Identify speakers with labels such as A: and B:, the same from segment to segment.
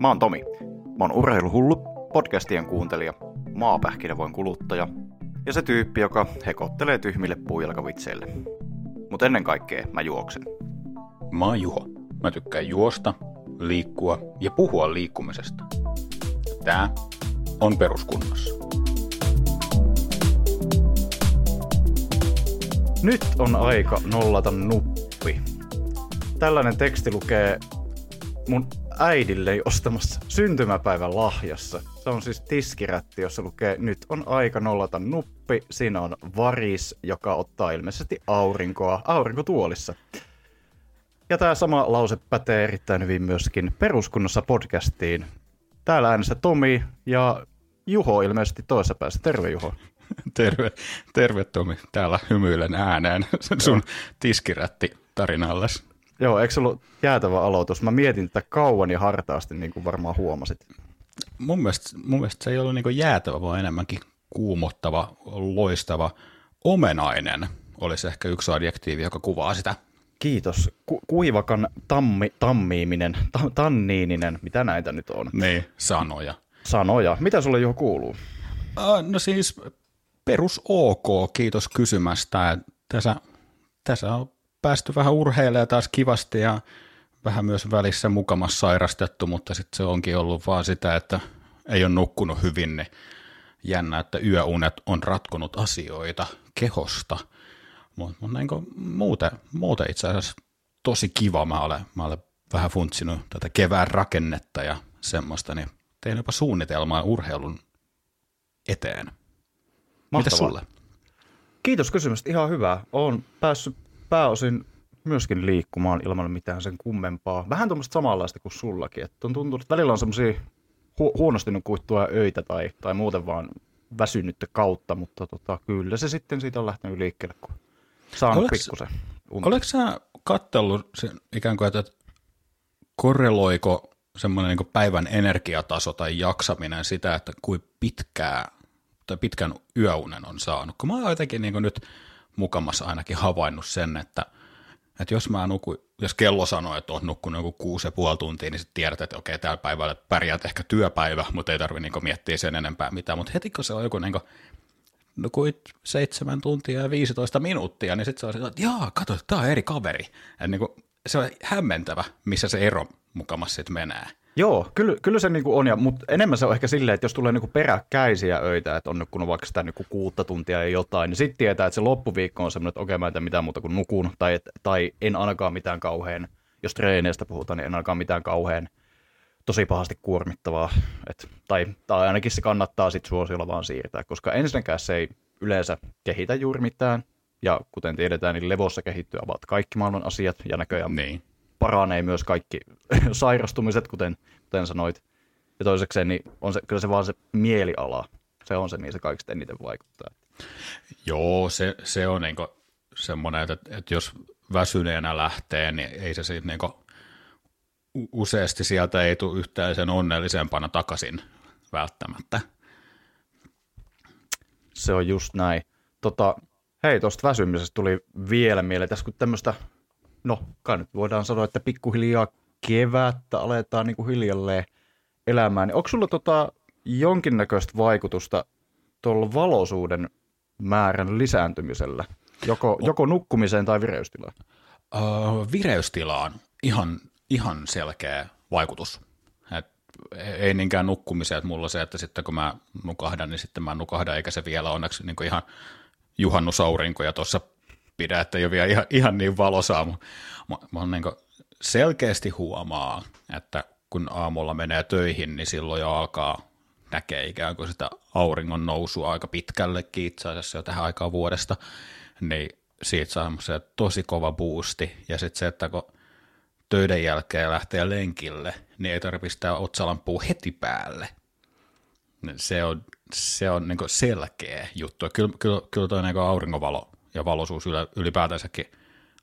A: Mä oon Tomi. Mä oon urheiluhullu, podcastien kuuntelija, maapähkinävoin kuluttaja ja se tyyppi, joka hekottelee tyhmille puujalkavitseille. Mutta ennen kaikkea mä juoksen.
B: Mä oon Juho. Mä tykkään juosta, liikkua ja puhua liikkumisesta. Tää on peruskunnossa.
A: Nyt on aika nollata nuppi. Tällainen teksti lukee mun äidille ostamassa syntymäpäivän lahjassa. Se on siis tiskirätti, jossa lukee nyt on aika nollata nuppi. Siinä on varis, joka ottaa ilmeisesti aurinkoa aurinkotuolissa. Ja tämä sama lause pätee erittäin hyvin myöskin peruskunnossa podcastiin. Täällä äänessä Tomi ja Juho ilmeisesti toisessa päässä. Terve Juho.
B: Terve, terve Tomi. Täällä hymyilen ääneen sun tiskirätti tarinalles.
A: Joo, eikö se ollut jäätävä aloitus? Mä mietin tätä kauan ja hartaasti, niin kuin varmaan huomasit.
B: Mun mielestä, mun mielestä se ei ollut niin jäätävä, vaan enemmänkin kuumottava, loistava, omenainen olisi ehkä yksi adjektiivi, joka kuvaa sitä.
A: Kiitos. Ku- kuivakan tammi, tammiiminen, ta- tanniininen, mitä näitä nyt on?
B: Niin, sanoja.
A: Sanoja. Mitä sulle jo kuuluu?
B: Uh, no siis perus ok, kiitos kysymästä. Tässä, tässä on päästy vähän urheilemaan taas kivasti ja vähän myös välissä mukamassa sairastettu, mutta sitten se onkin ollut vaan sitä, että ei ole nukkunut hyvin, niin jännä, että yöunet on ratkonut asioita kehosta. Mutta niin muuten, muuten itse asiassa tosi kiva. Mä olen, mä olen vähän funtsinut tätä kevään rakennetta ja semmoista, niin tein jopa suunnitelmaa urheilun eteen.
A: Mahtavaa.
B: Mitä sulle?
A: Kiitos kysymystä. Ihan hyvä. Olen päässyt pääosin myöskin liikkumaan ilman mitään sen kummempaa. Vähän tuommoista samanlaista kuin sullakin. Että on tuntunut, että välillä on semmoisia hu- huonosti nukuttua öitä tai, tai muuten vaan väsynyttä kautta, mutta tota, kyllä se sitten siitä on lähtenyt liikkeelle, kun saanut Oleks, pikkusen
B: unta. Oletko sä kattellut sen, ikään kuin, että korreloiko semmoinen niin päivän energiataso tai jaksaminen sitä, että kuin pitkää tai pitkän yöunen on saanut? Kun mä oon jotenkin niin nyt mukamassa ainakin havainnut sen, että, että jos mä nukun, jos kello sanoo, että on nukkunut joku kuusi ja puoli tuntia, niin sitten tiedät, että okei, tällä päivällä pärjäät ehkä työpäivä, mutta ei tarvitse niin miettiä sen enempää mitään. Mutta heti kun se on joku niin kuin, nukuit seitsemän tuntia ja 15 minuuttia, niin sitten se on että jaa, kato, tämä on eri kaveri. Ja niin kuin, se on hämmentävä, missä se ero mukamassa sitten menee.
A: Joo, kyllä, kyllä se niinku on, ja, mutta enemmän se on ehkä silleen, että jos tulee niinku peräkkäisiä öitä, että on nukkunut vaikka sitä niinku kuutta tuntia ja jotain, niin sitten tietää, että se loppuviikko on semmoinen, että okei, mä en mitään muuta kuin nukun, tai, tai en ainakaan mitään kauhean, jos treeneistä puhutaan, niin en ainakaan mitään kauhean tosi pahasti kuormittavaa. Et, tai, tai ainakin se kannattaa sitten suosiolla vaan siirtää, koska ensinnäkään se ei yleensä kehitä juuri mitään, ja kuten tiedetään, niin levossa kehittyy ovat kaikki maailman asiat, ja näköjään niin paranee myös kaikki sairastumiset, kuten, kuten sanoit. Ja toisekseen, niin on se, kyllä se vaan se mieliala, se on se, niin se kaikista eniten vaikuttaa.
B: Joo, se, se on niin semmoinen, että, että jos väsyneenä lähtee, niin ei se siitä niin useasti sieltä ei tule yhtään sen onnellisempana takaisin välttämättä.
A: Se on just näin. Tota, hei, tuosta väsymisestä tuli vielä mieleen, tässä kun tämmöistä no kai nyt voidaan sanoa, että pikkuhiljaa kevättä aletaan niin kuin hiljalleen elämään. Niin onko sulla tota jonkinnäköistä vaikutusta tuolla valoisuuden määrän lisääntymisellä? Joko, joko nukkumiseen tai vireystilaan?
B: Uh, vireystilaan ihan, ihan selkeä vaikutus. Et ei niinkään nukkumiseen, että mulla se, että sitten kun mä nukahdan, niin sitten mä nukahdan, eikä se vielä onneksi niin ihan juhannusaurinkoja tuossa pidä, että ei ole vielä ihan, ihan niin valosaa. Mä, mä, mä niin selkeästi huomaa, että kun aamulla menee töihin, niin silloin jo alkaa näkee ikään kuin sitä auringon nousua aika pitkällekin itse asiassa jo tähän aikaan vuodesta, niin siitä saa se tosi kova boosti. Ja sitten se, että kun töiden jälkeen lähtee lenkille, niin ei tarvitse sitä otsalampua heti päälle. Se on, se on niin selkeä juttu. Kyllä, kyllä, kyllä tuo niin auringovalo ja valoisuus ylipäätänsäkin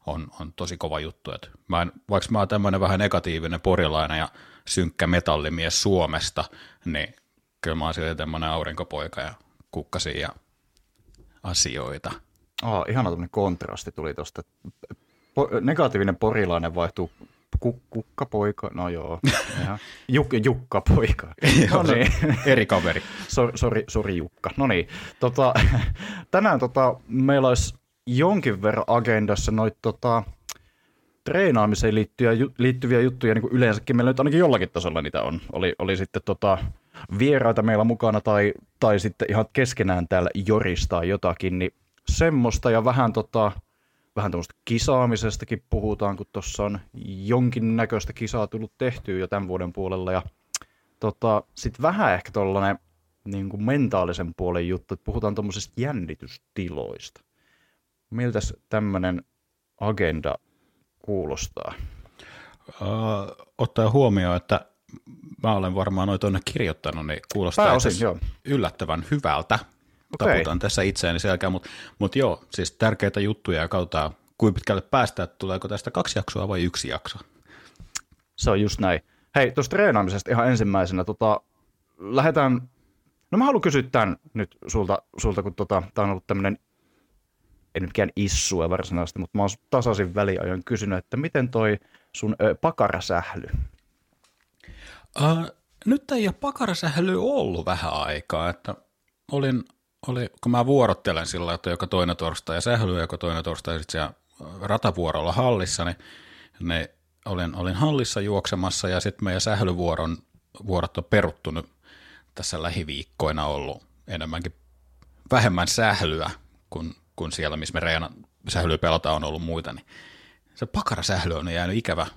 B: on, on tosi kova juttu. Et mä en, vaikka mä oon tämmöinen vähän negatiivinen porilainen ja synkkä metallimies Suomesta, niin kyllä mä oon silti tämmöinen aurinkopoika ja kukkasia ja asioita.
A: Oh, ihana tämmöinen kontrasti tuli tuosta. Po- negatiivinen porilainen vaihtuu Ku, kukkapoika, no joo. Juk, Jukka-poika. No niin.
B: Eri kaveri.
A: Sori, sori, sori Jukka. No niin. Tota, tänään tota, meillä olisi jonkin verran agendassa noita tota, treenaamiseen liittyviä, liittyviä juttuja niin kuin yleensäkin. Meillä nyt ainakin jollakin tasolla niitä on. Oli, oli sitten tota, vieraita meillä mukana tai, tai sitten ihan keskenään täällä joristaa jotakin, niin semmoista ja vähän tota, vähän tuommoista kisaamisestakin puhutaan, kun tuossa on jonkinnäköistä kisaa tullut tehtyä jo tämän vuoden puolella. Ja tota, sitten vähän ehkä tuollainen niin kuin mentaalisen puolen juttu, että puhutaan tuommoisista jännitystiloista. Miltä tämmöinen agenda kuulostaa?
B: Uh, ottaa huomioon, että mä olen varmaan noin tuonne kirjoittanut, niin kuulostaa
A: Pääosin, joo.
B: yllättävän hyvältä. Okay. Taputan tässä itseäni selkään, mutta mut joo, siis tärkeitä juttuja ja kautta kuinka pitkälle päästään, että tuleeko tästä kaksi jaksoa vai yksi jakso.
A: Se on just näin. Hei, tuosta treenaamisesta ihan ensimmäisenä, tota, lähdetään, no mä haluan kysyä tämän nyt sulta, sulta kun tota, tämä on ollut tämmöinen, ei nyt mikään issue varsinaisesti, mutta mä oon tasaisin väliajoin kysynyt, että miten toi sun ö, pakarasähly?
B: Uh, nyt ei ole pakarasähly ollut vähän aikaa, että olin oli, kun mä vuorottelen sillä että joka toinen torstai ja sähly, joka toinen torstai sitten siellä ratavuorolla hallissa, niin, niin olin, olin hallissa juoksemassa ja sitten meidän sählyvuoron vuorot on peruttunut tässä lähiviikkoina ollut enemmänkin vähemmän sählyä kuin, kuin siellä, missä me reina sählyä pelataan on ollut muita, niin se pakarasähly on jäänyt ikävä,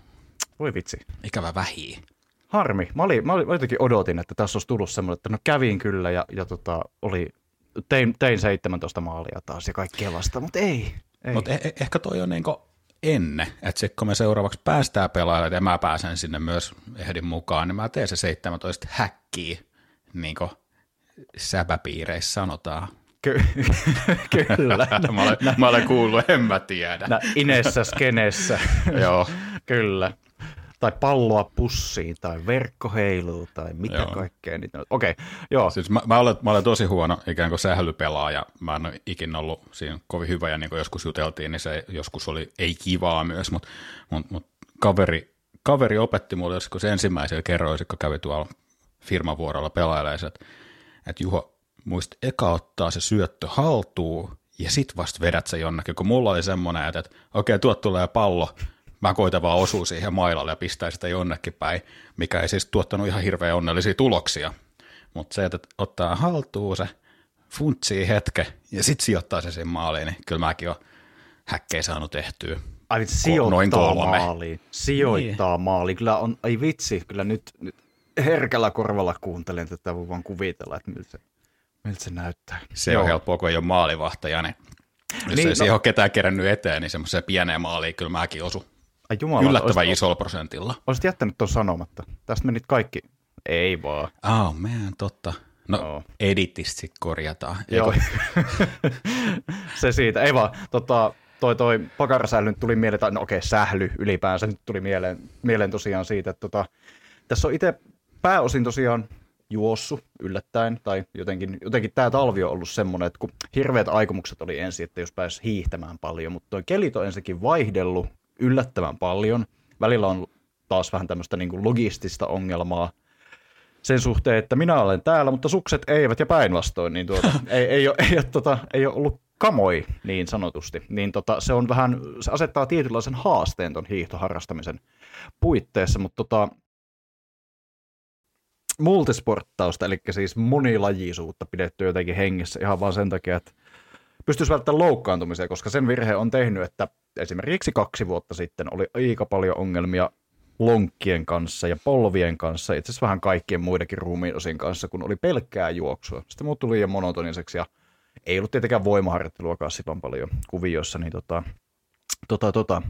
A: Voi vitsi.
B: ikävä vähiin.
A: Harmi. Mä, olin, mä, olin, mä jotenkin odotin, että tässä olisi tullut semmoinen, että no kävin kyllä ja, ja tota, oli, tein, tein 17 maalia taas ja kaikkea vasta, mutta ei. ei.
B: Mutta eh- ehkä toi on niinku ennen, että sitten kun me seuraavaksi päästään pelaajalle ja mä pääsen sinne myös ehdin mukaan, niin mä teen se 17 häkkiä, niin kuin säpäpiireissä sanotaan.
A: Ky- kyllä.
B: mä, olen, mä olen kuullut, en mä tiedä.
A: Nä, inessä skenessä.
B: Joo.
A: kyllä tai palloa pussiin, tai verkko heiluu, tai mitä joo. kaikkea. Niitä Okei, okay, joo.
B: Siis mä, mä, olen, mä olen tosi huono ikään kuin sählypelaaja. Mä en ole ikinä ollut siinä kovin hyvä, ja niin kuin joskus juteltiin, niin se joskus oli ei kivaa myös, mutta mut, mut kaveri, kaveri opetti mulle se ensimmäisellä kerroin, kun kävi tuolla firmavuorolla pelailemaan, että, että Juho, muist eka ottaa se syöttö haltuun, ja sit vasta vedät se jonnekin, kun mulla oli semmoinen, että, että okei, okay, tuot tulee pallo, mä koitan vaan osua siihen mailalle ja pistää sitä jonnekin päin, mikä ei siis tuottanut ihan hirveän onnellisia tuloksia. Mutta se, että ottaa haltuun se, funtsii hetke ja sitten sijoittaa se sen maaliin, niin kyllä mäkin olen häkkejä saanut tehtyä.
A: Ai vitsi, sijoittaa noin kolme. maaliin. Sijoittaa niin. maaliin. Kyllä on, ai vitsi, kyllä nyt, nyt herkällä korvalla kuuntelen tätä, voi vaan kuvitella, että miltä se, miltä se näyttää.
B: Se Joo. on helppoa, kun ei ole maalivahtaja, niin jos niin, ei no, siihen ole ketään kerännyt eteen, niin semmoiseen pieneen maaliin kyllä mäkin osu. Ai jumala, Yllättävän olisit, isolla prosentilla.
A: Olisit jättänyt tuon sanomatta. Tästä menit kaikki. Ei vaan.
B: Oh man, totta. No, no. editistä korjataan.
A: Joo. se siitä. Ei vaan. Tota, toi, toi pakarasähly tuli mieleen, tai no okei, okay, sähly ylipäänsä nyt tuli mieleen, mieleen tosiaan siitä, että tota, tässä on itse pääosin tosiaan juossu yllättäen, tai jotenkin, jotenkin tämä talvi on ollut semmoinen, että kun hirveät aikomukset oli ensin, että jos pääsi hiihtämään paljon, mutta toi kelit on ensinnäkin vaihdellut, yllättävän paljon. Välillä on taas vähän tämmöistä niin kuin logistista ongelmaa sen suhteen, että minä olen täällä, mutta sukset eivät ja päinvastoin, niin tuota, ei, ei, ole, ei, ole, tota, ei ole ollut kamoi niin sanotusti, niin tota, se on vähän, se asettaa tietynlaisen haasteen ton hiihtoharrastamisen puitteissa, mutta tota, multisporttausta, eli siis monilajisuutta pidetty jotenkin hengissä ihan vaan sen takia, että pystyisi välttämään loukkaantumisia, koska sen virhe on tehnyt, että esimerkiksi kaksi vuotta sitten oli aika paljon ongelmia lonkkien kanssa ja polvien kanssa, itse asiassa vähän kaikkien muidenkin ruumiin osin kanssa, kun oli pelkkää juoksua. Sitten muut tuli liian monotoniseksi ja ei ollut tietenkään voimaharjoitteluakaan silloin paljon kuviossa, niin tota, tota, tota.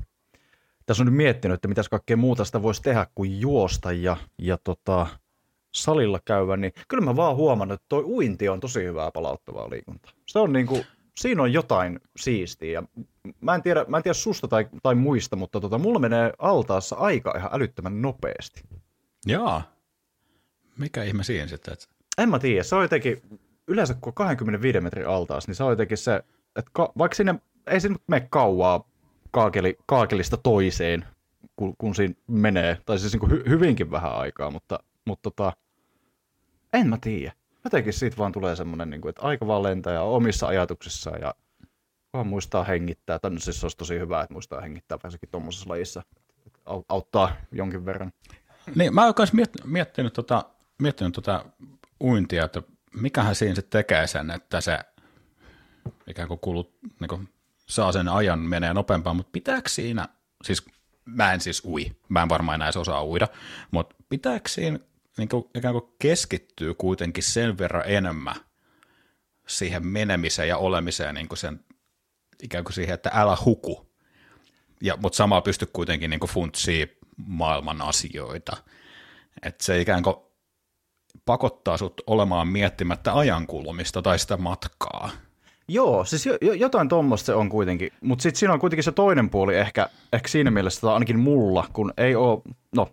A: tässä on nyt miettinyt, että mitäs kaikkea muuta sitä voisi tehdä kuin juosta ja, ja tota, salilla käydä, niin kyllä mä vaan huomannut, että toi uinti on tosi hyvää palauttavaa liikuntaa. Se on niinku, siinä on jotain siistiä. Ja mä, en tiedä, mä en tiedä susta tai, tai muista, mutta tota, mulla menee altaassa aika ihan älyttömän nopeasti.
B: Jaa. Mikä ihme siinä sitten? Että...
A: En mä tiedä. Se on jotenkin, yleensä kun on 25 metrin altaas, niin se on jotenkin se, että ka, vaikka sinne ei sinne mene kauaa kaakeli, kaakelista toiseen, kun, kun siinä menee, tai siis niin kuin hy, hyvinkin vähän aikaa, mutta, mutta tota, en mä tiedä. Jotenkin siitä vaan tulee semmoinen, niin kuin, että aika vaan lentää ja omissa ajatuksissaan ja vaan muistaa hengittää. Tänne siis olisi tosi hyvä, että muistaa hengittää varsinkin tuommoisessa lajissa. Auttaa jonkin verran.
B: Niin, mä oon myös miet- miettinyt, tota, miettinyt tota uintia, että mikähän siinä sitten tekee sen, että se ikään kuin kulut, niin kuin saa sen ajan menee nopeampaan, mutta pitääkö siinä, siis mä en siis ui, mä en varmaan enää osaa uida, mutta pitääkö siinä niin kuin, ikään kuin keskittyy kuitenkin sen verran enemmän siihen menemiseen ja olemiseen niin kuin sen, ikään kuin siihen, että älä huku, ja, mutta samalla pysty kuitenkin niin funtsiin maailman asioita. Että se ikään kuin pakottaa sut olemaan miettimättä ajankulumista tai sitä matkaa.
A: Joo, siis jo, jotain tuommoista se on kuitenkin, mutta sitten siinä on kuitenkin se toinen puoli ehkä, ehkä siinä mielessä, tai ainakin mulla, kun ei ole, no,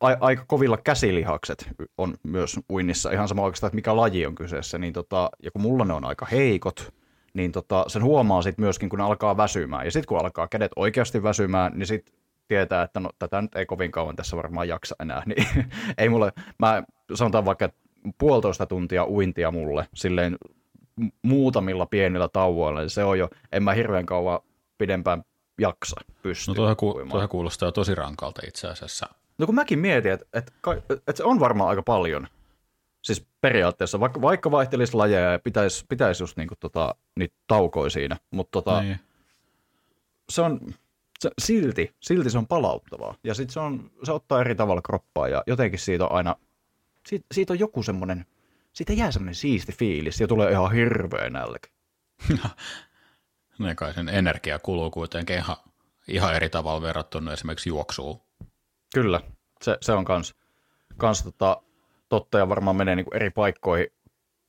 A: a, aika kovilla käsilihakset on myös uinnissa, ihan sama oikeastaan, että mikä laji on kyseessä, niin tota, ja kun mulla ne on aika heikot, niin tota, sen huomaa sitten myöskin, kun ne alkaa väsymään. Ja sitten kun alkaa kädet oikeasti väsymään, niin sitten tietää, että no tätä nyt ei kovin kauan tässä varmaan jaksa enää. Niin ei mulle, mä sanotaan vaikka puolitoista tuntia uintia mulle silleen muutamilla pienillä tauoilla, niin se on jo, en mä hirveän kauan pidempään jaksa pystyä.
B: No tuohon, ku, tuohon kuulostaa tosi rankalta itse asiassa.
A: No kun mäkin mietin, että, että, että se on varmaan aika paljon. Siis periaatteessa, vaikka, vaikka vaihtelisi lajeja ja pitäisi, pitäisi just niinku tota, niitä taukoja siinä, mutta tota, niin. se on, se, silti, silti se on palauttavaa. Ja sitten se, on, se ottaa eri tavalla kroppaa ja jotenkin siitä on aina, siitä, siitä on joku semmoinen, siitä jää semmoinen siisti fiilis ja tulee ihan hirveä nälkä.
B: no kai sen energia kuluu kuitenkin ihan, ihan eri tavalla verrattuna esimerkiksi juoksuun.
A: Kyllä, se, se on kans, kans tota, totta ja varmaan menee niinku eri paikkoihin,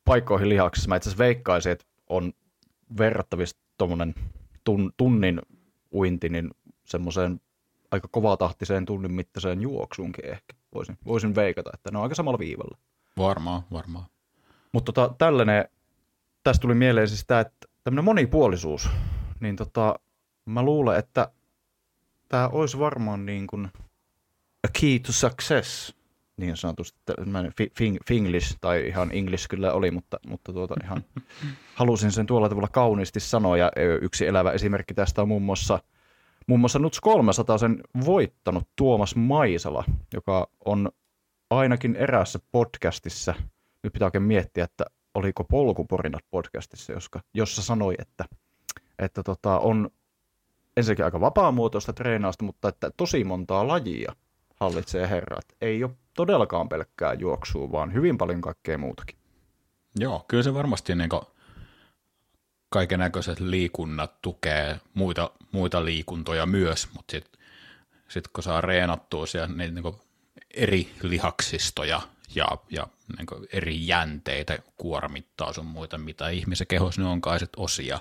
A: paikkoihin lihaksissa. Mä itse asiassa veikkaisin, että on verrattavissa tuommoinen tun, tunnin uinti, niin semmoiseen aika kovatahtiseen tunnin mittaiseen juoksuunkin ehkä. Voisin, voisin veikata, että ne on aika samalla viivalla.
B: Varmaan, varmaan.
A: Mutta tota, tällainen, tästä tuli mieleen siis tämä, että tämmöinen monipuolisuus, niin tota, mä luulen, että tämä olisi varmaan niin kuin a key to success, niin sanotusti. Fing, finglish, tai ihan English kyllä oli, mutta, mutta tuota, ihan halusin sen tuolla tavalla kauniisti sanoa. Ja yksi elävä esimerkki tästä on muun muassa, muun muassa Nuts 300 sen voittanut Tuomas Maisala, joka on ainakin eräässä podcastissa, nyt pitää oikein miettiä, että oliko Polkuporinat podcastissa, joska, jossa sanoi, että, että tota, on ensinnäkin aika vapaamuotoista treenausta, mutta että tosi montaa lajia hallitsee herrat. Ei ole todellakaan pelkkää juoksua, vaan hyvin paljon kaikkea muutakin.
B: Joo, kyllä se varmasti niin kaiken näköiset liikunnat tukee muita, muita liikuntoja myös, mutta sitten sit kun saa reenattua siellä niin, niin eri lihaksistoja ja, ja niin eri jänteitä kuormittaa sun muita, mitä ihmisen kehossa ne onkaan sit osia,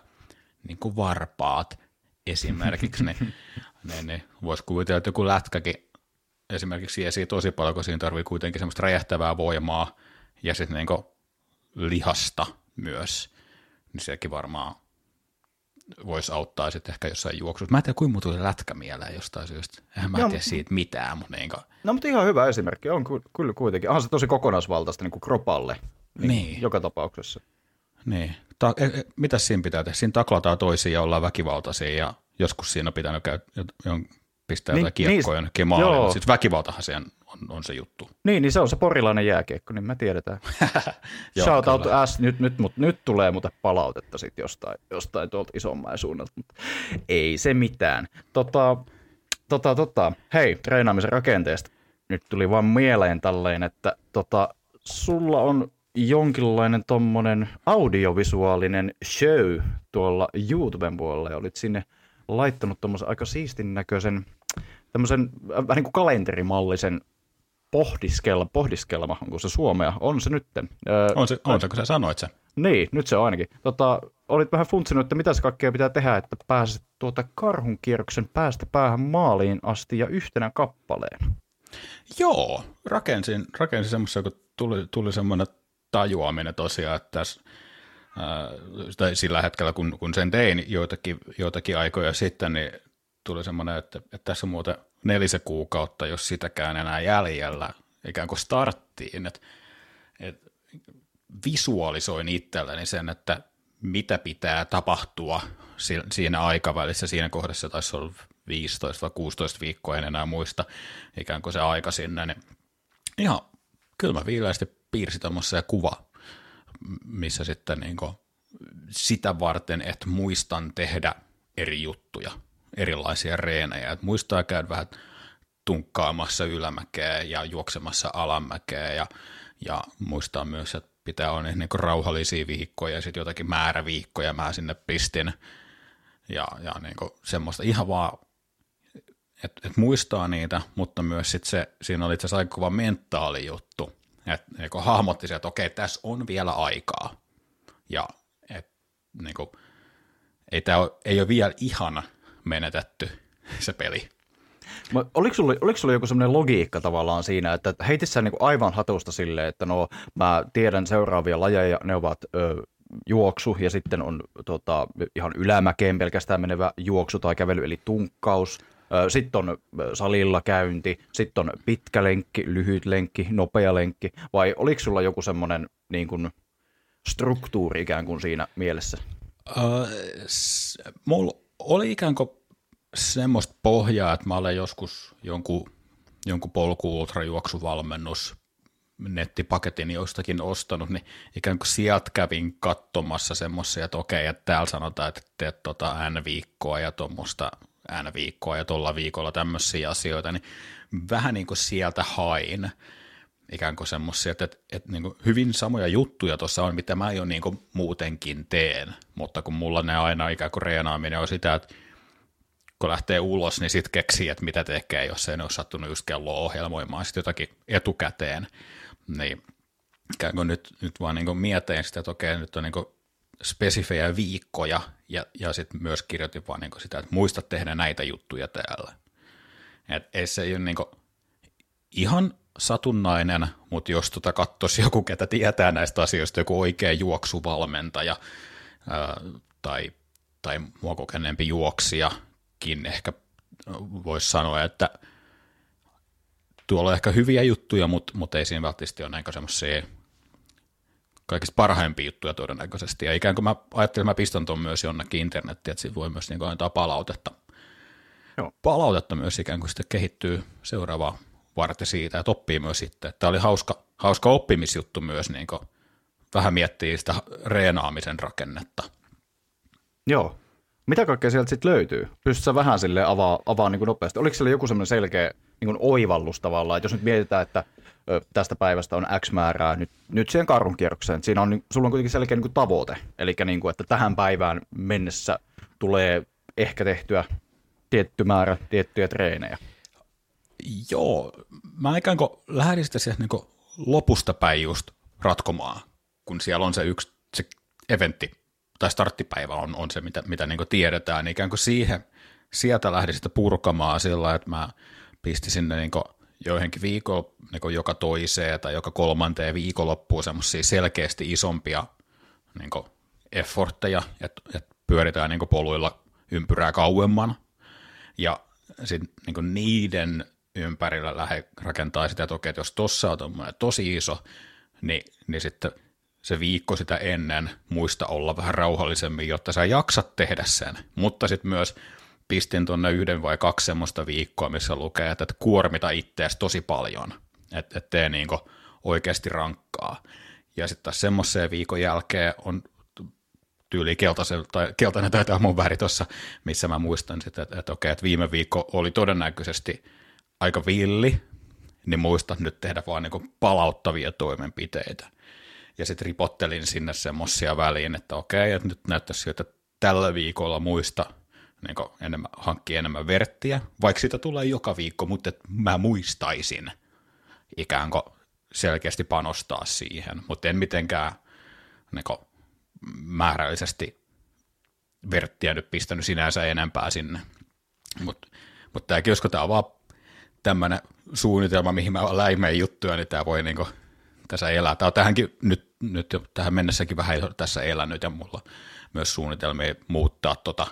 B: niin kuin varpaat esimerkiksi, ne, ne, ne voisi kuvitella, että joku lätkäkin esimerkiksi esiin tosi paljon, kun siinä tarvii kuitenkin semmoista räjähtävää voimaa ja sitten niin lihasta myös, niin sekin varmaan voisi auttaa sitten ehkä jossain juoksussa. Mä en tiedä, kuinka muuta tuli lätkä mieleen jostain syystä. Eihän mä no, tiedä siitä mitään. Mutta niin kuin...
A: No mutta ihan hyvä esimerkki. On kyllä kuitenkin. Onhan se tosi kokonaisvaltaista niin kuin kropalle. Niin, niin. Joka tapauksessa.
B: Niin. Ta- e- e- mitä siinä pitää tehdä? Siinä taklataan toisia ja ollaan väkivaltaisia ja joskus siinä on pitänyt käydä pistää niin, jotain kiekkoa niin, jonnekin maalle, sitten väkivaltahan se on, on, se juttu.
A: Niin, niin se on se porilainen jääkiekko, niin me tiedetään. Shout out S, nyt, nyt, nyt, nyt tulee muuten palautetta sitten jostain, jostain tuolta isomman suunnalta, mutta ei se mitään. Tota, tota, tota, hei, treenaamisen rakenteesta. Nyt tuli vaan mieleen tälleen, että tota, sulla on jonkinlainen tommonen audiovisuaalinen show tuolla YouTuben puolella ja olit sinne laittanut tuommoisen aika siistin näköisen tämmöisen äh, vähän niin kuin kalenterimallisen pohdiskelma, pohdiskelma, onko se suomea? On se nytten.
B: Öö, on se, on se, kun sä sanoit se.
A: Niin, nyt se on ainakin. Tota, olit vähän funtsinut, että mitä se kaikkea pitää tehdä, että pääset tuota karhunkierroksen päästä päähän maaliin asti ja yhtenä kappaleen.
B: Joo, rakensin, rakensin semmoisen, kun tuli, tuli semmoinen tajuaminen tosiaan, että tässä tai sillä hetkellä, kun, kun sen tein joitakin, joitakin aikoja sitten, niin tuli semmoinen, että, että tässä on muuten nelisen kuukautta, jos sitäkään enää jäljellä, ikään kuin starttiin, että, että visualisoin itselleni sen, että mitä pitää tapahtua siinä aikavälissä, siinä kohdassa taisi olla 15 vai 16 viikkoa, en enää muista ikään kuin se aika sinne, niin ihan kylmä viileästi piirsi tuommoisen kuva, missä sitten niin sitä varten, että muistan tehdä eri juttuja, erilaisia reenejä, että muistaa käydä vähän tunkkaamassa ylämäkeä ja juoksemassa alamäkeä ja, ja muistaa myös, että pitää olla niin rauhallisia viikkoja ja sitten jotakin määräviikkoja mä sinne pistin. Ja, ja niin semmoista ihan vaan, että et muistaa niitä, mutta myös sit se, siinä oli itse asiassa aika kova mentaalijuttu, että niin hahmotti se, että okei, tässä on vielä aikaa. Ja et, niin kuin, ei, tää ole, ei ole vielä ihan menetetty se peli.
A: Mä, oliko, sulla, oliko sulla joku semmoinen logiikka tavallaan siinä, että heitit sä niinku aivan hatusta silleen, että no mä tiedän seuraavia lajeja, ne ovat ö, juoksu ja sitten on tota, ihan ylämäkeen pelkästään menevä juoksu tai kävely eli tunkkaus. Sitten on salilla käynti, sitten on pitkä lenkki, lyhyt lenkki, nopea lenkki, vai oliko sulla joku semmoinen niin kuin, struktuuri ikään kuin siinä mielessä?
B: Uh, s- mulla oli ikään kuin semmoista pohjaa, että mä olen joskus jonkun, jonkun polku-ultrajuoksuvalmennus nettipaketin jostakin ostanut, niin ikään kuin sieltä kävin katsomassa semmoisia, että okei, että täällä sanotaan, että teet tota N-viikkoa ja tuommoista N-viikkoa ja tuolla viikolla tämmöisiä asioita, niin vähän niin kuin sieltä hain ikään kuin semmoisia, että, että, että niin kuin hyvin samoja juttuja tuossa on, mitä mä jo niin kuin muutenkin teen, mutta kun mulla ne aina ikään kuin reenaaminen on sitä, että kun lähtee ulos, niin sitten keksii, että mitä tekee, jos ei ole sattunut just kello ohjelmoimaan sitten jotakin etukäteen. Niin ikään kuin nyt, nyt vaan niin mietin sitä, että okei, nyt on niin spesifejä viikkoja, ja, ja sitten myös kirjoitin vaan niin sitä, että muista tehdä näitä juttuja täällä. Et ei se ole niin ihan satunnainen, mutta jos tota katsoisi joku, ketä tietää näistä asioista, joku oikea juoksuvalmentaja ää, tai, tai mua kokeneempi juoksija, kin ehkä voisi sanoa, että tuolla on ehkä hyviä juttuja, mutta, mutta ei siinä välttämättä ole näin semmoisia kaikista parhaimpia juttuja todennäköisesti. Ja ikään kuin mä ajattelin, että mä pistän tuon myös jonnekin internettiin, että siitä voi myös niin antaa palautetta. Joo. Palautetta myös ikään kuin sitten kehittyy seuraavaa varten siitä, että oppii myös sitten. Tämä oli hauska, hauska oppimisjuttu myös, niin kuin vähän miettii sitä reenaamisen rakennetta.
A: Joo, mitä kaikkea sieltä sitten löytyy? Pystytkö vähän sille avaa, avaa niin kuin nopeasti? Oliko siellä joku semmoinen selkeä niin kuin oivallus tavallaan, että jos nyt mietitään, että tästä päivästä on X määrää nyt, nyt siihen karhunkierrokseen, siinä on, sulla on kuitenkin selkeä niin kuin tavoite, eli niin kuin, että tähän päivään mennessä tulee ehkä tehtyä tietty määrä tiettyjä treenejä.
B: Joo, mä ikään kuin lähdin sitä sieltä niin lopusta päin just ratkomaan, kun siellä on se yksi se eventti tai starttipäivä on, on se, mitä, mitä niin tiedetään, niin ikään kuin siihen, sieltä lähdin sitten purkamaan sillä, että mä pistin sinne niin joihinkin viikolla niin joka toiseen tai joka kolmanteen viikonloppuun semmoisia selkeästi isompia niin effortteja, että, että pyöritään niin poluilla ympyrää kauemman, ja sitten niin niiden ympärillä lähde rakentaa sitä, että okei, että jos tossa on tosi iso, niin, niin sitten – se viikko sitä ennen muista olla vähän rauhallisemmin, jotta sä jaksat tehdä sen. Mutta sitten myös pistin tuonne yhden vai kaksi semmoista viikkoa, missä lukee, että kuormita ittees tosi paljon, että et tee niinku oikeasti rankkaa. Ja sitten taas semmoiseen viikon jälkeen on tyyli keltaisen, tai keltainen taitaa mun väri tuossa, missä mä muistan sitten, että, että okei, että viime viikko oli todennäköisesti aika villi, niin muista nyt tehdä vaan niin palauttavia toimenpiteitä. Ja sitten ripottelin sinne semmoisia väliin, että okei, että nyt näyttäisi siltä, että tällä viikolla muista niin enemmän, hankkia enemmän verttiä, vaikka sitä tulee joka viikko, mutta että mä muistaisin ikään kuin selkeästi panostaa siihen, mutta en mitenkään niin määrällisesti verttiä nyt pistänyt sinänsä enempää sinne. Mutta mut tämäkin, koska tämä on vaan tämmöinen suunnitelma, mihin mä läimeen juttuja, niin tämä voi niinku tässä elää. Tämä on tähänkin nyt, nyt jo tähän mennessäkin vähän tässä elänyt ja mulla myös suunnitelmia muuttaa tota,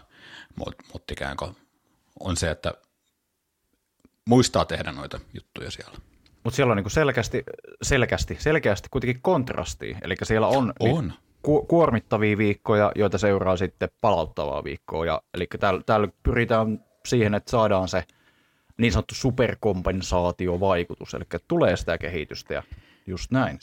B: mutta mut ikään kuin on se, että muistaa tehdä noita juttuja siellä.
A: Mutta siellä on niinku selkeästi, selkeästi, selkeästi kuitenkin kontrasti. Eli siellä on,
B: On.
A: ku, kuormittavia viikkoja, joita seuraa sitten palauttavaa viikkoa. Ja, eli täällä, täällä pyritään siihen, että saadaan se niin sanottu superkompensaatiovaikutus, eli tulee sitä kehitystä ja just näin.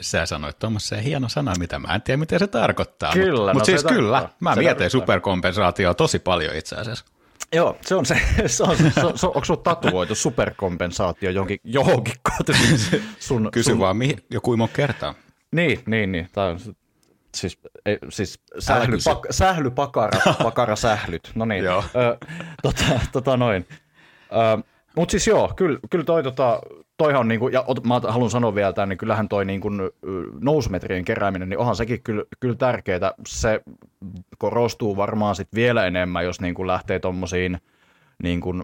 B: Sä sanoit Tuomas se hieno sana, mitä mä en tiedä, mitä se tarkoittaa.
A: Kyllä,
B: Mutta
A: no
B: mut
A: se
B: siis kyllä, mä
A: Se
B: mietin
A: tarkoittaa.
B: superkompensaatioa tosi paljon itse asiassa.
A: Joo, se on se, se, on, se, on, se on, onko sulla tatuoitu superkompensaatio johonkin, johonkin sun,
B: Kysy
A: sun,
B: vaan mihin, joku monta kertaa.
A: Niin, niin, niin. Tämä on siis, ei, siis sähly, pak, sählypakara, pakara sählyt. No niin,
B: Joo.
A: Ö, tota, tota noin. Mutta siis joo, kyllä, kyllä toi, tota, toihan on niinku, ja ot, mä haluan sanoa vielä tämän, niin kyllähän toi niinku, ö, nousumetrien kerääminen, niin onhan sekin kyllä, kyllä tärkeää. Se korostuu varmaan sit vielä enemmän, jos niinku lähtee tommosiin niin kuin,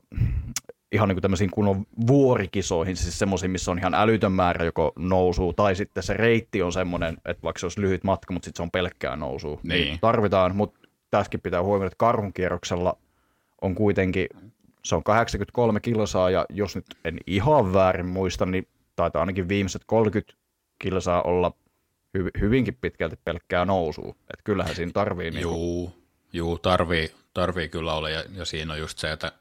A: ihan niin kuin tämmöisiin kunnon vuorikisoihin, siis semmoisiin, missä on ihan älytön määrä joko nousua, tai sitten se reitti on semmoinen, että vaikka se olisi lyhyt matka, mutta sitten se on pelkkää nousua.
B: Niin.
A: Tarvitaan, mutta tässäkin pitää huomioida, että karhunkierroksella on kuitenkin, se on 83 kilsaa, ja jos nyt en ihan väärin muista, niin taitaa ainakin viimeiset 30 kilsaa olla hy- hyvinkin pitkälti pelkkää nousua. Että kyllähän siinä tarvii niin
B: Juu, juu tarvii, tarvii kyllä olla, ja, ja siinä on just se, että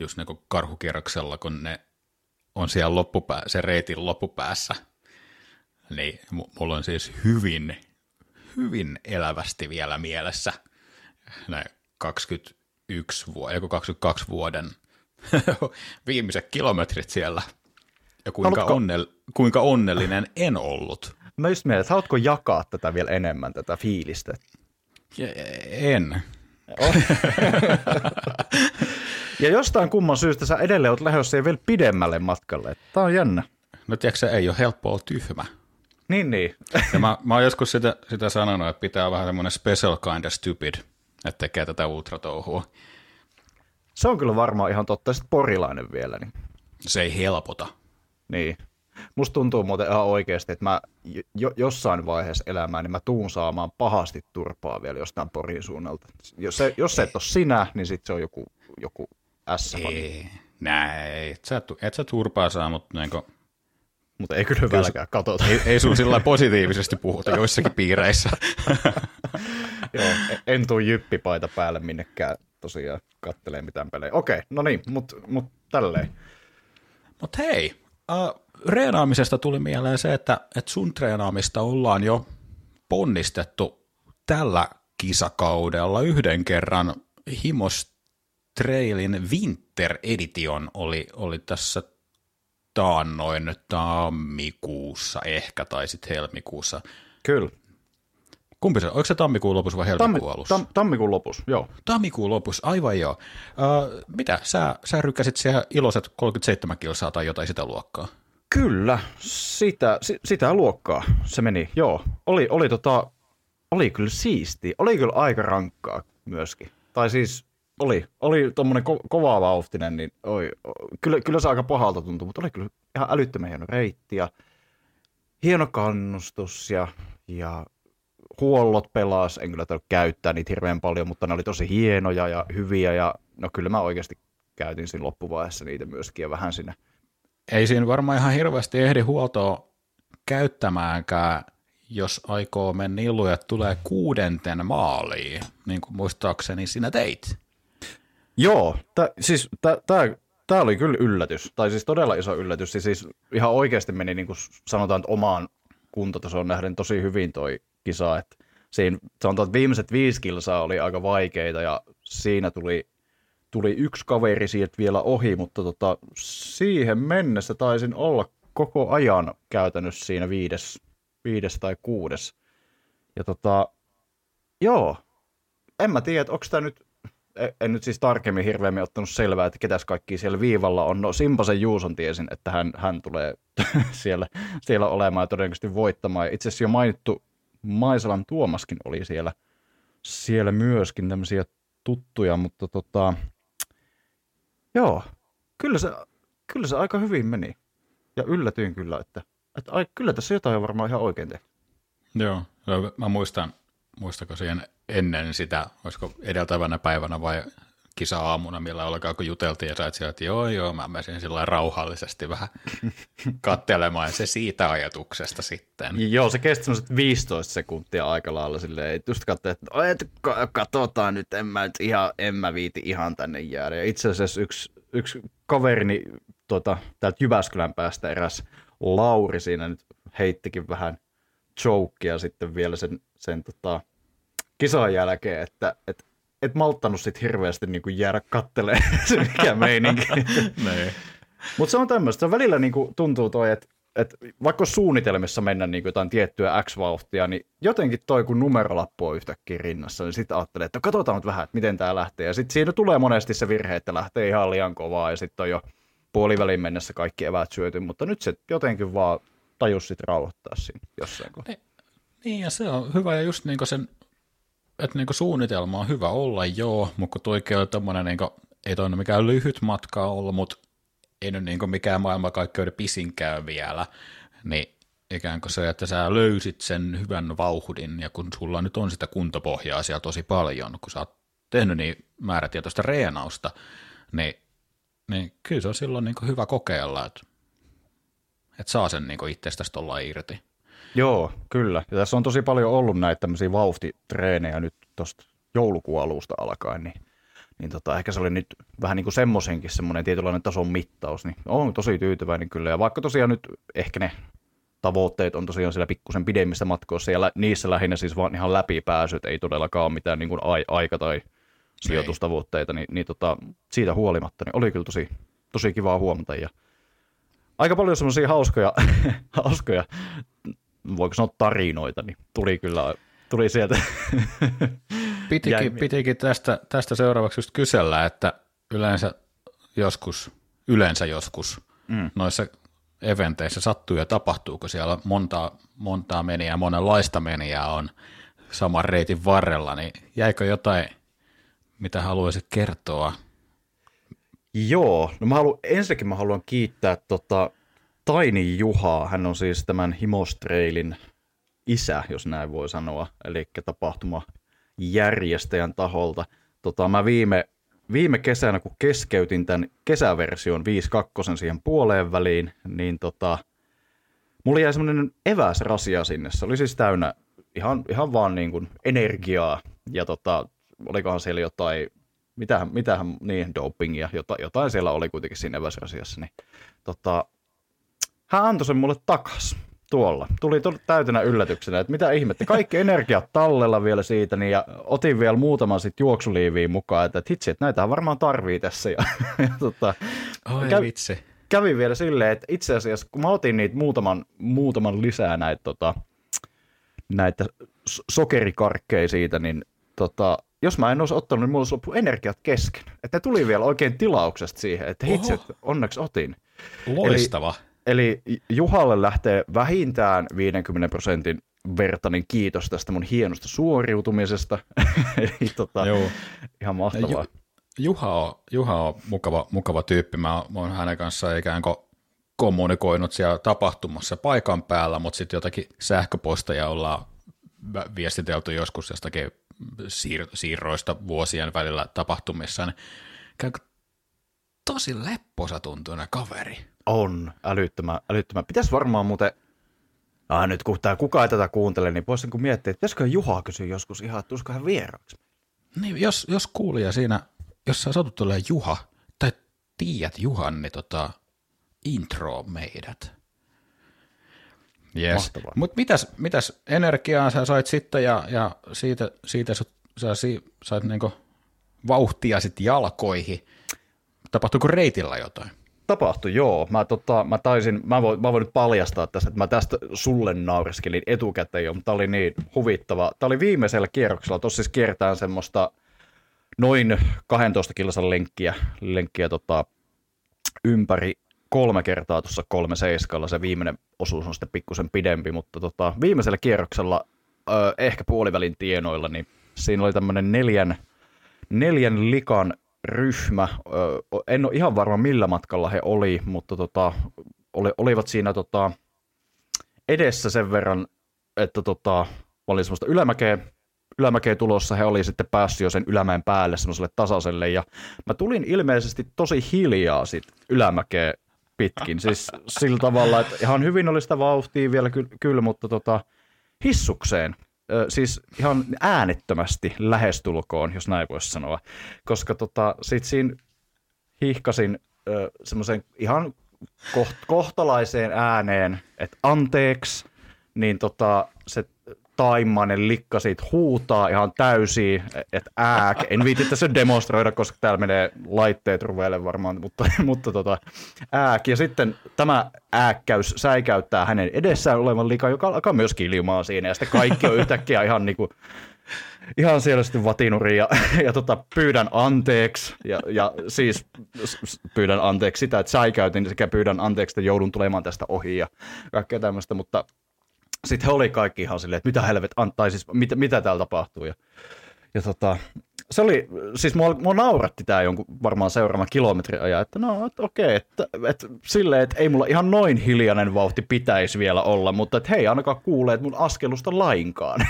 B: just niin kuin karhukierroksella, kun ne on siellä loppupää, sen reitin loppupäässä, niin mu- mulla on siis hyvin, hyvin elävästi vielä mielessä ne 21 vuoden, 22 vuoden viimeiset kilometrit siellä, ja kuinka,
A: Haluatko-
B: onnell, kuinka onnellinen en ollut.
A: Mä just mietin, että haluatko jakaa tätä vielä enemmän, tätä fiilistä?
B: En.
A: Ja jostain kumman syystä sä edelleen oot lähdössä ja vielä pidemmälle matkalle. Tää on jännä.
B: No tiedätkö, se ei ole helppo olla tyhmä.
A: Niin, niin.
B: Ja mä, mä oon joskus sitä, sitä sanonut, että pitää vähän semmoinen special kind of stupid, että tekee tätä ultratouhua.
A: Se on kyllä varmaan ihan totta. Sitten porilainen vielä. Niin.
B: Se ei helpota.
A: niin. Musta tuntuu muuten ihan oikeasti, että mä jo, jossain vaiheessa elämää, niin mä tuun saamaan pahasti turpaa vielä jostain porin suunnalta. Jos se, jos se et ole sinä, niin sitten se on joku, joku s
B: Ei, näin, et sä, et sä turpaa saa, mutta niinku,
A: Mutta ei kyllä hyvällekään katota.
B: ei, ei sun sillä positiivisesti puhuta joissakin piireissä.
A: Joo, en tuu jyppipaita päälle minnekään tosiaan kattelee mitään pelejä. Okei, no niin, mutta mut tälleen.
B: Mutta hei, uh, reenaamisesta tuli mieleen se, että, että sun treenaamista ollaan jo ponnistettu tällä kisakaudella yhden kerran. Himos Trailin Winter Edition oli, oli tässä taannoin tammikuussa ehkä, tai sitten helmikuussa.
A: Kyllä.
B: Kumpi se, oliko se tammikuun lopussa vai helmikuun
A: Tammi,
B: alussa?
A: tam, tammikuun lopussa, joo.
B: Tammikuun lopussa, aivan joo. Uh, mitä, sä, sä rykkäsit siellä iloiset 37 kilsaa tai jotain sitä luokkaa?
A: Kyllä, sitä, si, sitä luokkaa se meni, joo. Oli, oli, tota, oli kyllä siisti, oli kyllä aika rankkaa myöskin. Tai siis oli, oli tuommoinen ko- kovaa vauhtinen, niin oi, kyllä, kyllä se aika pahalta tuntui, mutta oli kyllä ihan älyttömän hieno reitti ja hieno kannustus ja, ja huollot pelas, en kyllä tarvitse käyttää niitä hirveän paljon, mutta ne oli tosi hienoja ja hyviä ja no kyllä mä oikeasti käytin siinä loppuvaiheessa niitä myöskin ja vähän siinä
B: Ei siinä varmaan ihan hirveästi ehdi huoltoa käyttämäänkään, jos aikoo mennä illuja, että tulee kuudenten maaliin, niin kuin muistaakseni sinä teit.
A: Joo, tä, siis tämä oli kyllä yllätys, tai siis todella iso yllätys. Siis, siis ihan oikeasti meni niin kuin sanotaan, että omaan kuntotasoon nähden tosi hyvin toi kisa. Että siinä sanotaan, että viimeiset viisi kilsaa oli aika vaikeita ja siinä tuli, tuli yksi kaveri sieltä vielä ohi, mutta tota, siihen mennessä taisin olla koko ajan käytännössä siinä viides, viides tai kuudes. Ja tota, joo, en mä tiedä, onko tämä nyt en- en nyt siis tarkemmin hirveämmin ottanut selvää, että ketäs kaikki siellä viivalla on. No Simpasen Juuson tiesin, että hän, hän tulee siellä, siellä olemaan ja todennäköisesti voittamaan. Itse asiassa jo mainittu Maisalan Tuomaskin oli siellä, siellä myöskin tämmöisiä tuttuja, mutta tota, joo, kyllä se, kyllä se aika hyvin meni. Ja yllätyin kyllä, että, että ai, kyllä tässä jotain on varmaan ihan oikein tehty.
B: Joo, mä muistan, muistako siihen ennen sitä, olisiko edeltävänä päivänä vai kisa-aamuna, millä ollaan kun juteltiin ja sait sieltä, että joo joo, mä menisin sillä rauhallisesti vähän kattelemaan se siitä ajatuksesta sitten.
A: Joo, se kesti semmoiset 15 sekuntia aika lailla silleen, että just katsoin, että et, katsotaan nyt, en mä, nyt ihan, en mä viiti ihan tänne jäädä. Ja itse asiassa yksi, yksi kaverini tuota, täältä Jyväskylän päästä eräs Lauri siinä nyt heittikin vähän jokea sitten vielä sen, sen tota, kisan jälkeen, että et, et malttanut sit hirveästi niin kuin jäädä kattelemaan se mikä meininki.
B: Niin.
A: Mutta se on tämmöistä, se välillä niin kuin tuntuu toi, että et vaikka suunnitelmissa mennä niin kuin jotain tiettyä X-vauhtia, niin jotenkin toi kun numerolappu on yhtäkkiä rinnassa, niin sitten ajattelee, että katsotaan nyt vähän, että miten tämä lähtee. Ja sitten siinä tulee monesti se virhe, että lähtee ihan liian kovaa ja sitten on jo puolivälin mennessä kaikki evät syöty, mutta nyt se jotenkin vaan tajus sitten rauhoittaa siinä jossain kohtaa.
B: Niin, ja se on hyvä, ja just niin sen, että niin suunnitelma on hyvä olla, joo, mutta kun toikin on tommonen, niin kuin, ei toi mikään lyhyt matka olla, mutta ei nyt niin mikään maailmankaikkeuden pisinkään vielä, niin ikään kuin se, että sä löysit sen hyvän vauhdin, ja kun sulla nyt on sitä kuntopohjaa siellä tosi paljon, kun sä oot tehnyt niin määrätietoista reenausta, niin, niin kyllä se on silloin niin hyvä kokeilla, että, että saa sen niin itsestäsi tuolla irti.
A: Joo, kyllä. Ja tässä on tosi paljon ollut näitä tämmöisiä vauhtitreenejä nyt tuosta joulukuun alusta alkaen, niin, niin tota, ehkä se oli nyt vähän niin kuin semmoisenkin semmoinen tietynlainen tason mittaus, niin on tosi tyytyväinen kyllä. Ja vaikka tosiaan nyt ehkä ne tavoitteet on tosiaan siellä pikkusen pidemmissä matkoissa ja lä- niissä lähinnä siis vaan ihan läpipääsyt, ei todellakaan mitään niin kuin ai- aika- tai sijoitustavoitteita, niin, niin tota, siitä huolimatta niin oli kyllä tosi, tosi kivaa huomata ja aika paljon semmoisia hauskoja, hauskoja voiko sanoa tarinoita, niin tuli kyllä tuli sieltä.
B: Pitikin, pitikin tästä, tästä seuraavaksi just kysellä, että yleensä joskus, yleensä joskus mm. noissa eventeissä sattuu ja tapahtuuko siellä montaa, montaa meniä, monenlaista meniä on saman reitin varrella, niin jäikö jotain, mitä haluaisit kertoa?
A: Joo, no mä haluan, ensinnäkin mä haluan kiittää tota, Taini Juhaa, hän on siis tämän Himostreilin isä, jos näin voi sanoa, eli tapahtuma järjestäjän taholta. Tota, mä viime, viime kesänä, kun keskeytin tämän kesäversion 5.2 siihen puoleen väliin, niin tota, mulla jäi semmoinen eväsrasia sinne. Se oli siis täynnä ihan, ihan vaan niin kuin energiaa ja tota, olikohan siellä jotain, mitähän, mitähän niin, dopingia, jotain, jotain siellä oli kuitenkin siinä eväsrasiassa, niin tota, hän antoi sen mulle takas tuolla. Tuli täytänä yllätyksenä, että mitä ihmettä. Kaikki energiat tallella vielä siitä, niin ja otin vielä muutaman sit juoksuliiviin mukaan, että hitsi, että näitä varmaan tarvii tässä. Ja, ja tota,
B: Oi kävi, vitsi.
A: Kävi vielä silleen, että itse asiassa kun mä otin niitä muutaman, muutaman lisää näitä, tota, näitä sokerikarkkeja siitä, niin tota, jos mä en olisi ottanut, niin mulla olisi loppu energiat kesken. Että tuli vielä oikein tilauksesta siihen, että hitsi, että onneksi otin.
B: Loistava.
A: Eli Eli Juhalle lähtee vähintään 50 prosentin vertainen kiitos tästä mun hienosta suoriutumisesta. Eli tota, Joo. ihan mahtavaa. Ju,
B: Juha on, Juha on mukava, mukava tyyppi. Mä, mä oon hänen kanssaan ikään kuin kommunikoinut siellä tapahtumassa paikan päällä, mutta sitten jotakin sähköposteja ollaan viestitelty joskus jostakin siir- siirroista vuosien välillä tapahtumissa. Niin tosi lepposa tuntuinen kaveri.
A: On, älyttömän, älyttömän. Pitäisi varmaan muuten, ah, nyt kun tää kukaan ei tätä kuuntele, niin voisin kun miettiä, että pitäisikö Juha kysyä joskus ihan, että tulisiko hän vieraaksi?
B: Niin, jos, jos kuulija siinä, jos sä satut tulee Juha, tai tiedät Juhan, niin tota, intro meidät. Yes. Mutta mitäs, mitäs energiaa sä sait sitten ja, ja siitä, siitä sä, sä sait niinku vauhtia sitten jalkoihin. Tapahtuiko reitillä jotain?
A: Tapahtui, joo. Mä, tota, mä taisin, mä voin, mä voin nyt paljastaa tässä, että mä tästä sulle naureskelin etukäteen jo, mutta tämä oli niin huvittava. Tämä oli viimeisellä kierroksella, tuossa siis kiertään semmoista noin 12 kilsan lenkkiä, lenkkiä tota, ympäri kolme kertaa tuossa kolme seiskalla. Se viimeinen osuus on sitten pikkusen pidempi, mutta tota, viimeisellä kierroksella, ö, ehkä puolivälin tienoilla, niin siinä oli tämmöinen neljän, neljän likan ryhmä. En ole ihan varma millä matkalla he oli, mutta tota, oli, olivat siinä tota, edessä sen verran, että tota, oli semmoista ylämäkeä ylämäkeen tulossa he oli sitten päässyt jo sen ylämäen päälle semmoiselle tasaiselle ja mä tulin ilmeisesti tosi hiljaa sit ylämäkeen pitkin. Siis sillä tavalla, että ihan hyvin oli sitä vauhtia vielä ky- kyllä, mutta tota, hissukseen siis ihan äänettömästi lähestulkoon, jos näin voisi sanoa. Koska tota, sit siinä hihkasin semmoisen ihan koht- kohtalaiseen ääneen, että anteeksi, niin tota, se taimainen likka siitä huutaa ihan täysin, että ääk. En viitti tässä demonstroida, koska täällä menee laitteet ruveille varmaan, mutta, mutta tota, ääk. Ja sitten tämä ääkkäys säikäyttää hänen edessään olevan likan, joka alkaa myös kiljumaan siinä. Ja sitten kaikki on yhtäkkiä ihan niin kuin ihan sitten vatinuri ja, ja tota, pyydän anteeksi. Ja, ja siis pyydän anteeksi sitä, että säikäytin sekä pyydän anteeksi, että joudun tulemaan tästä ohi ja kaikkea tämmöistä, mutta sitten he oli kaikki ihan silleen, että mitä helvet, tai siis mitä, mitä täällä tapahtuu. Ja, ja tota, se oli, siis mua, mua nauratti tämä jonkun varmaan seuraavan kilometrin ajan, että no että okei, että, että silleen, että ei mulla ihan noin hiljainen vauhti pitäisi vielä olla, mutta että hei, ainakaan kuulee, että mun askelusta lainkaan.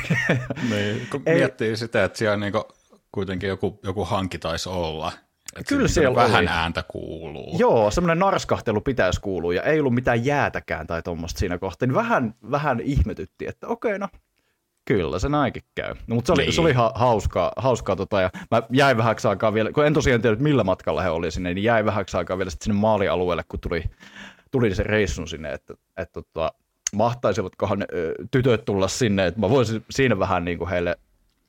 B: Niin, kun ei, miettii sitä, että siellä niinku kuitenkin joku, joku hanki taisi olla, että
A: Kyllä siellä
B: vähän
A: oli.
B: ääntä kuuluu.
A: Joo, semmoinen narskahtelu pitäisi kuulua ja ei ollut mitään jäätäkään tai tuommoista siinä kohtaa. Niin vähän, vähän ihmetytti, että okei, no kyllä se näinkin käy. No, mutta se oli, niin. se oli ha- hauskaa, hauskaa tota, ja mä jäin vähäksi aikaa vielä, kun en tosiaan tiedä, millä matkalla he oli sinne, niin jäin vähäksi aikaa vielä sinne maalialueelle, kun tuli, tuli se reissun sinne, että, että tota, mahtaisivatkohan tytöt tulla sinne, että mä voisin siinä vähän niin kuin heille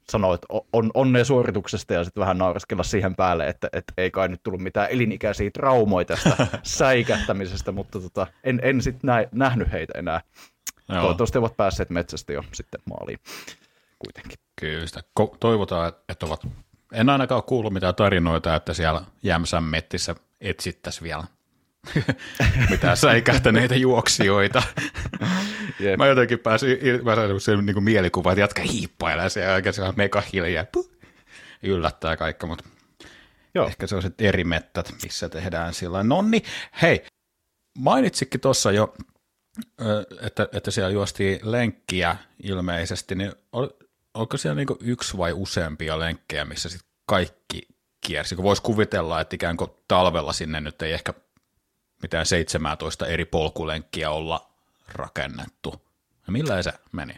A: sanoa, että on, onnea suorituksesta ja sitten vähän nauraskella siihen päälle, että, että ei kai nyt tullut mitään elinikäisiä traumoja tästä säikähtämisestä, mutta tota, en, en sitten nähnyt heitä enää. Joo. Toivottavasti ovat päässeet metsästä jo sitten maaliin kuitenkin.
B: Kyllä, sitä toivotaan, että ovat, en ainakaan kuullut mitään tarinoita, että siellä Jämsän mettissä etsittäisiin vielä mitään säikähtäneitä juoksijoita. Yep. Mä jotenkin pääsin, mä sain sen niin mielikuva, että jatka hiippailee se aika siellä mega hiljaa. Puh, yllättää kaikki, mutta Joo. ehkä se on sitten eri mettät, missä tehdään sillä Nonni, hei, mainitsikin tuossa jo, että, että siellä juostiin lenkkiä ilmeisesti, niin ol, onko siellä niin yksi vai useampia lenkkejä, missä sitten kaikki kiersi? Kun voisi kuvitella, että ikään kuin talvella sinne nyt ei ehkä mitään 17 eri polkulenkkiä olla rakennettu. Ja millä se meni?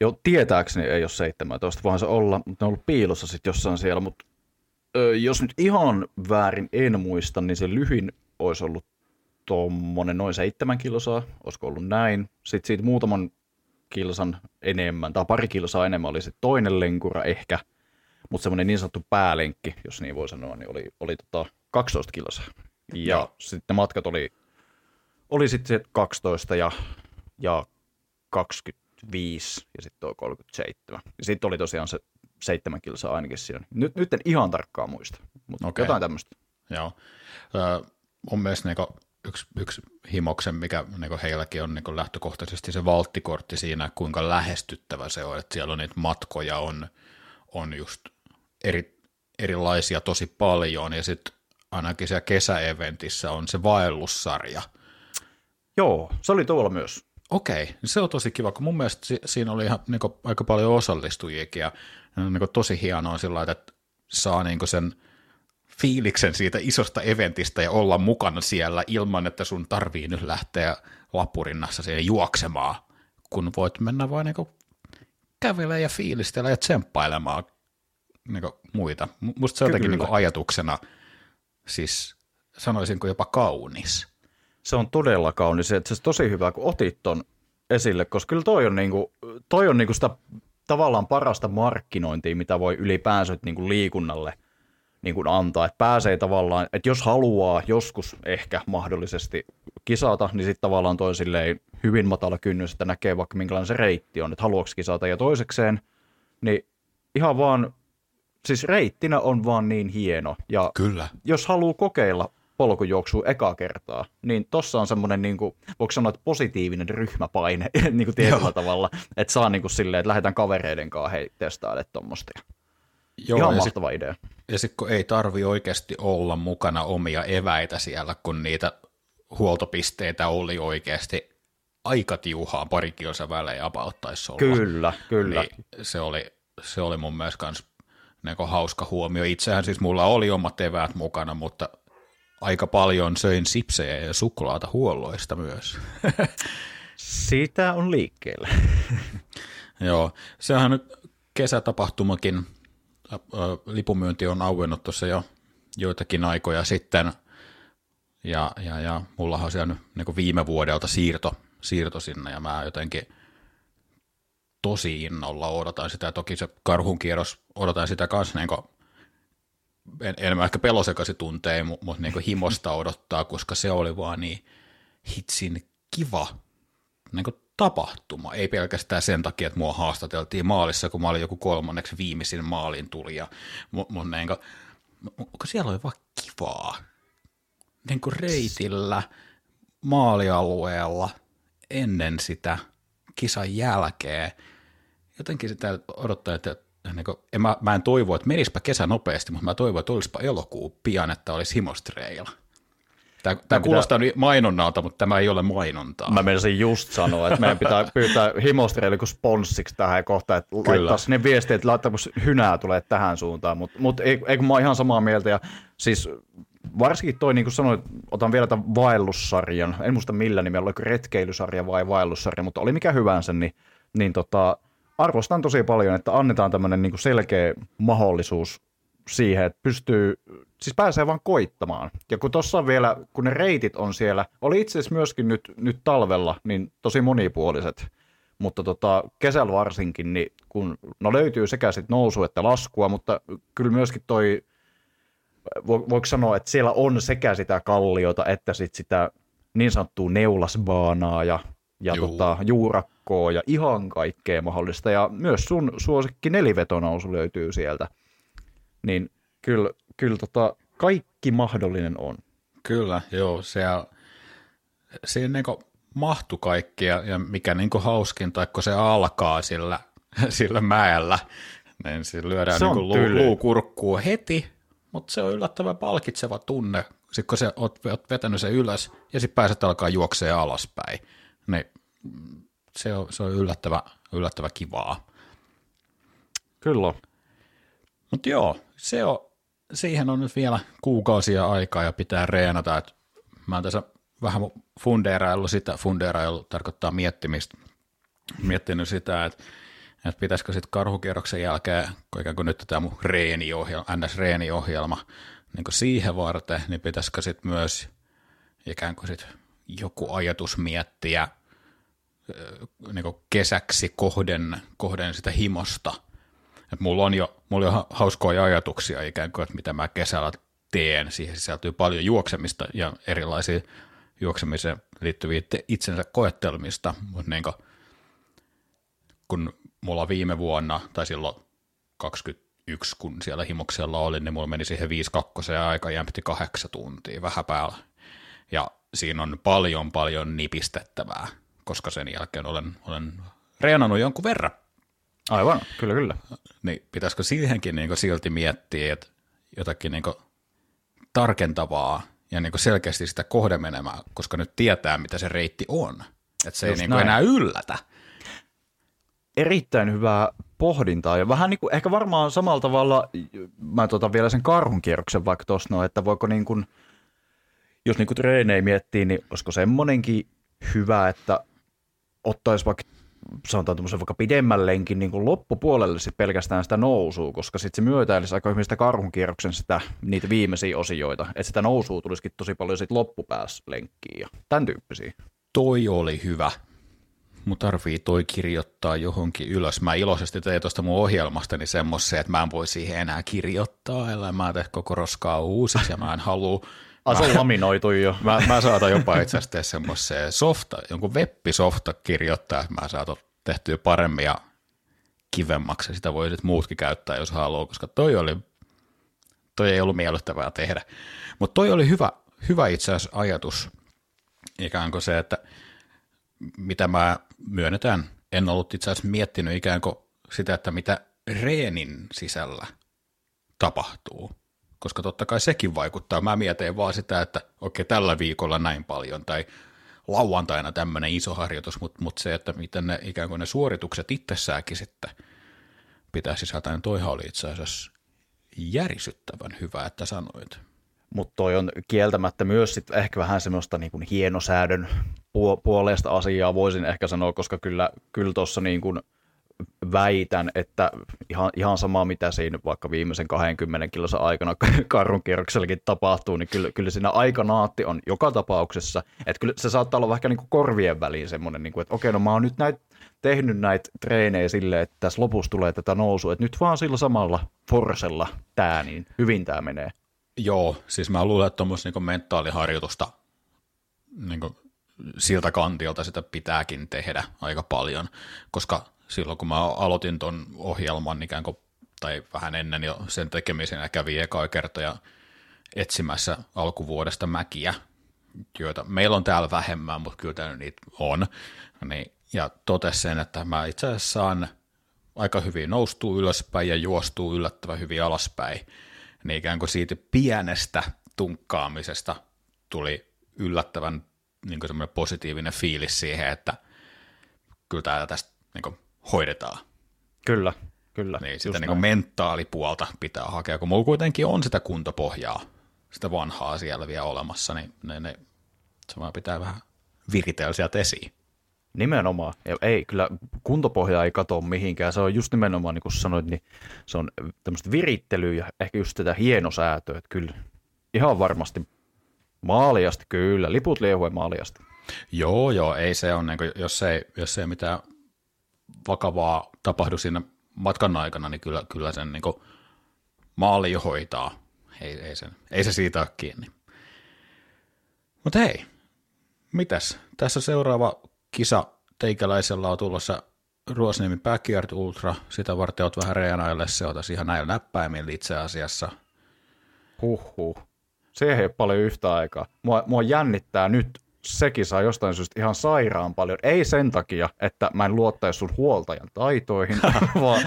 A: Jo tietääkseni ei ole 17, vaan se olla, mutta ne on ollut piilossa sitten jossain siellä, mutta ö, jos nyt ihan väärin en muista, niin se lyhin olisi ollut tuommoinen noin seitsemän kilsaa, olisiko ollut näin. Sitten siitä muutaman kilsan enemmän, tai pari kilsaa enemmän oli se toinen lenkura ehkä, mutta semmoinen niin sanottu päälenkki, jos niin voi sanoa, niin oli, oli tota 12 kilsaa. Ja Joo. sitten matkat oli, oli sitten 12 ja, ja 25 ja sitten tuo 37. Ja sitten oli tosiaan se seitsemän kilsaa ainakin siinä. Nyt, nyt en ihan tarkkaan muista, mutta okay. jotain tämmöistä.
B: Joo. Öö, mun mielestä niinku yksi, yksi himoksen, mikä niinku heilläkin on niinku lähtökohtaisesti se valttikortti siinä, kuinka lähestyttävä se on, että siellä on niitä matkoja on, on just eri, erilaisia tosi paljon, ja sitten ainakin siellä kesäeventissä on se vaellussarja.
A: Joo, se oli tuolla myös.
B: Okei, okay, se on tosi kiva, kun mun mielestä siinä oli ihan niin kuin, aika paljon osallistujiakin ja niin kuin, tosi hienoa sillä että saa niin kuin sen fiiliksen siitä isosta eventistä ja olla mukana siellä ilman, että sun tarvii nyt lähteä lapurinnassa siihen juoksemaan, kun voit mennä vain niin kävelemään ja fiilistellä ja tsemppailemaan niin muita. Musta se on jotenkin niin ajatuksena – siis sanoisinko jopa kaunis.
A: Se on todella kaunis. Se on tosi hyvä, kun otit ton esille, koska kyllä toi on, niinku, toi on niinku sitä tavallaan parasta markkinointia, mitä voi ylipäänsä niinku liikunnalle niinku antaa. Et pääsee tavallaan, että jos haluaa joskus ehkä mahdollisesti kisata, niin sitten tavallaan toi silleen hyvin matala kynnys, että näkee vaikka minkälainen se reitti on, että haluaako kisata. Ja toisekseen, niin ihan vaan siis reittinä on vaan niin hieno. Ja
B: Kyllä.
A: jos haluaa kokeilla polkujuoksua eka kertaa, niin tossa on semmoinen, niin kuin, voiko sanoa, että positiivinen ryhmäpaine niin kuin tietyllä Joo. tavalla, että saa niin kuin silleen, että lähdetään kavereiden kanssa hei, testaamaan tuommoista. Joo, Ihan mahtava sit, idea.
B: Ja sitten kun ei tarvi oikeasti olla mukana omia eväitä siellä, kun niitä huoltopisteitä oli oikeasti aika tiuhaa pari kilsa välein about olla.
A: Kyllä, kyllä.
B: Niin se oli se oli mun mielestä kans niin hauska huomio. Itsehän siis mulla oli omat eväät mukana, mutta aika paljon söin sipsejä ja suklaata huolloista myös.
A: Siitä on liikkeellä.
B: Joo, sehän nyt kesätapahtumakin, lipumyynti on auennut tuossa jo joitakin aikoja sitten, ja, ja, ja mullahan on siellä niin viime vuodelta siirto, siirto sinne, ja mä jotenkin tosi innolla odotan sitä, toki se karhun kierros, odotan sitä kanssa niin en, enemmän ehkä pelosekasi tuntee, mutta niin himosta odottaa, koska se oli vaan niin hitsin kiva niin kuin tapahtuma, ei pelkästään sen takia, että mua haastateltiin maalissa, kun mä olin joku kolmanneksi viimeisin maalin tulija, mutta mut, niin kun siellä oli vaan kivaa. Niin kuin reitillä, maalialueella, ennen sitä kisan jälkeen. Jotenkin sitä odottaa, että niin kuin, en mä, mä en toivo, että menispä kesä nopeasti, mutta mä toivon, että olisipa elokuu pian, että olisi himostreilla. Tämä, tämä kuulostaa pitää... mainonnalta, mutta tämä ei ole mainontaa.
A: Mä menisin just sanoa, että meidän pitää pyytää himostreille kuin sponssiksi tähän kohtaan, että Kyllä. laittaa sinne viestiä, että laittaa, kun hynää tulee tähän suuntaan, mutta mut, ei, ei kun mä oon ihan samaa mieltä, ja siis varsinkin toi, niin kuin sanoit, otan vielä tämän vaellussarjan, en muista millä nimellä, oliko retkeilysarja vai vaellussarja, mutta oli mikä hyvänsä, niin, niin tota, arvostan tosi paljon, että annetaan tämmöinen niin selkeä mahdollisuus siihen, että pystyy, siis pääsee vaan koittamaan. Ja kun tuossa vielä, kun ne reitit on siellä, oli itse asiassa myöskin nyt, nyt talvella, niin tosi monipuoliset, mutta tota, kesällä varsinkin, niin kun, no löytyy sekä sit nousu että laskua, mutta kyllä myöskin toi, vo, voiko sanoa, että siellä on sekä sitä kalliota että sit sitä niin sanottua neulasbaanaa ja, ja tota, juurakkoa ja ihan kaikkea mahdollista. Ja myös sun suosikki nelivetonousu löytyy sieltä niin kyllä, kyllä tota, kaikki mahdollinen on.
B: Kyllä, joo, se, se niin mahtu kaikki ja, ja mikä niin hauskin, tai kun se alkaa sillä, sillä mäellä, niin se lyödään se niin luu, heti, mutta se on yllättävän palkitseva tunne, sitten kun se oot, oot vetänyt sen ylös ja sitten pääset alkaa juokseen alaspäin, niin se on, se on yllättävä, yllättävä kivaa.
A: Kyllä.
B: Mutta joo, se on, siihen on nyt vielä kuukausia aikaa ja pitää reenata. Et mä oon tässä vähän fundeeraillut sitä, fundeerailu tarkoittaa miettimistä, miettinyt sitä, että että pitäisikö sitten karhukierroksen jälkeen, kun ikään kuin nyt tämä mun reeniohjelma, NS-reeniohjelma, niin kuin siihen varten, niin pitäisikö sitten myös ikään kuin sit joku ajatus miettiä niin kesäksi kohden, kohden sitä himosta – et mulla on jo mulla on hauskoja ajatuksia ikään kuin, että mitä mä kesällä teen. Siihen sisältyy paljon juoksemista ja erilaisia juoksemiseen liittyviä itsensä koettelmista, mutta niin kuin, kun mulla viime vuonna, tai silloin 21, kun siellä himoksella oli, niin mulla meni siihen 5 2 ja aika jämpti kahdeksan tuntia vähän päällä. Ja siinä on paljon paljon nipistettävää, koska sen jälkeen olen, olen reenannut jonkun verran.
A: Aivan, kyllä, kyllä.
B: Niin pitäisikö siihenkin niin silti miettiä, että jotakin niin tarkentavaa ja niin selkeästi sitä kohdemenemää, koska nyt tietää, mitä se reitti on. Että se Just ei niin enää yllätä.
A: Erittäin hyvää pohdintaa ja vähän niin kuin, ehkä varmaan samalla tavalla, mä tuota vielä sen karhun kierroksen vaikka tuossa, no, että voiko niin kuin, jos niin kuin treenejä miettii, niin olisiko semmoinenkin hyvä, että ottaisi vaikka sanotaan tuommoisen vaikka pidemmällenkin niin kuin loppupuolelle sit pelkästään sitä nousua, koska sitten se myötäilisi aika hyvin sitä karhunkierroksen sitä, niitä viimeisiä osioita, että sitä nousua tulisikin tosi paljon sitten loppupäässä lenkkiin ja tämän tyyppisiä.
B: Toi oli hyvä. Mun tarvii toi kirjoittaa johonkin ylös. Mä iloisesti tein tuosta mun ohjelmastani semmoisen, että mä en voi siihen enää kirjoittaa, ellei mä tee koko roskaa uusiksi ja mä en halua
A: Asu laminoitu jo.
B: Mä, mä saatan jopa itse asiassa tehdä semmoisen softa, jonkun web-softa kirjoittaa, että mä saatan tehtyä paremmin ja kivemmaksi. Sitä voi sitten muutkin käyttää, jos haluaa, koska toi, oli, toi ei ollut miellyttävää tehdä. Mutta toi oli hyvä, hyvä itse asiassa ajatus, ikään kuin se, että mitä mä myönnetään, en ollut itse asiassa miettinyt ikään kuin sitä, että mitä reenin sisällä tapahtuu koska totta kai sekin vaikuttaa. Mä mietin vaan sitä, että okei, tällä viikolla näin paljon, tai lauantaina tämmöinen iso harjoitus, mutta mut se, että miten ne ikään kuin ne suoritukset itsessäänkin sitten pitää sisältä, niin toihan oli itse asiassa järisyttävän hyvä, että sanoit.
A: Mutta toi on kieltämättä myös sit ehkä vähän semmoista niin kuin hienosäädön puolesta asiaa voisin ehkä sanoa, koska kyllä, kyllä tuossa niin väitän, että ihan, ihan sama mitä siinä vaikka viimeisen 20 kilosa aikana karrun kierroksellakin tapahtuu, niin kyllä, kyllä siinä aikanaatti on joka tapauksessa, että kyllä se saattaa olla vaikka niin kuin korvien väliin semmoinen, niin kuin, että okei, no mä oon nyt näitä tehnyt näitä treenejä silleen, että tässä lopussa tulee tätä nousua, että nyt vaan sillä samalla forsella tämä, niin hyvin tämä menee.
B: Joo, siis mä luulen, että tuommoista niin mentaaliharjoitusta niin siltä kantilta sitä pitääkin tehdä aika paljon, koska silloin kun mä aloitin ton ohjelman ikään kuin, tai vähän ennen jo sen tekemisen ja kävin eka kertoja etsimässä alkuvuodesta mäkiä, joita meillä on täällä vähemmän, mutta kyllä täällä niitä on, niin, ja totesi sen, että mä itse asiassa saan aika hyvin noustua ylöspäin ja juostuu yllättävän hyvin alaspäin, niin ikään kuin siitä pienestä tunkkaamisesta tuli yllättävän niin kuin positiivinen fiilis siihen, että kyllä tästä niin kuin hoidetaan.
A: Kyllä, kyllä.
B: Niin sitä niin kuin mentaalipuolta pitää hakea, kun mulla kuitenkin on sitä kuntopohjaa, sitä vanhaa siellä vielä olemassa, niin ne, ne, se vaan pitää vähän viritellä sieltä esiin.
A: Nimenomaan. Ja ei, kyllä kuntopohja ei katoa mihinkään. Se on just nimenomaan, niin kuin sanoit, niin se on tämmöistä virittelyä ja ehkä just tätä hienosäätöä. Että kyllä ihan varmasti maaliasti, kyllä. Liput liehue maaliasti.
B: Joo, joo, ei se on, niin kuin, jos, ei, jos ei mitään vakavaa tapahdu siinä matkan aikana, niin kyllä, kyllä sen niin maali hoitaa. Ei, ei, sen, ei se siitä ole kiinni. Mutta hei, mitäs? Tässä seuraava kisa teikäläisellä on tulossa Ruosniemen Backyard Ultra. Sitä varten olet vähän reenaille, se otaisi ihan näillä näppäimillä itse asiassa.
A: Huhhuh. Se ei ole paljon yhtä aikaa. Mua, mua jännittää nyt sekin saa jostain syystä ihan sairaan paljon. Ei sen takia, että mä en luottaisi sun huoltajan taitoihin, vaan,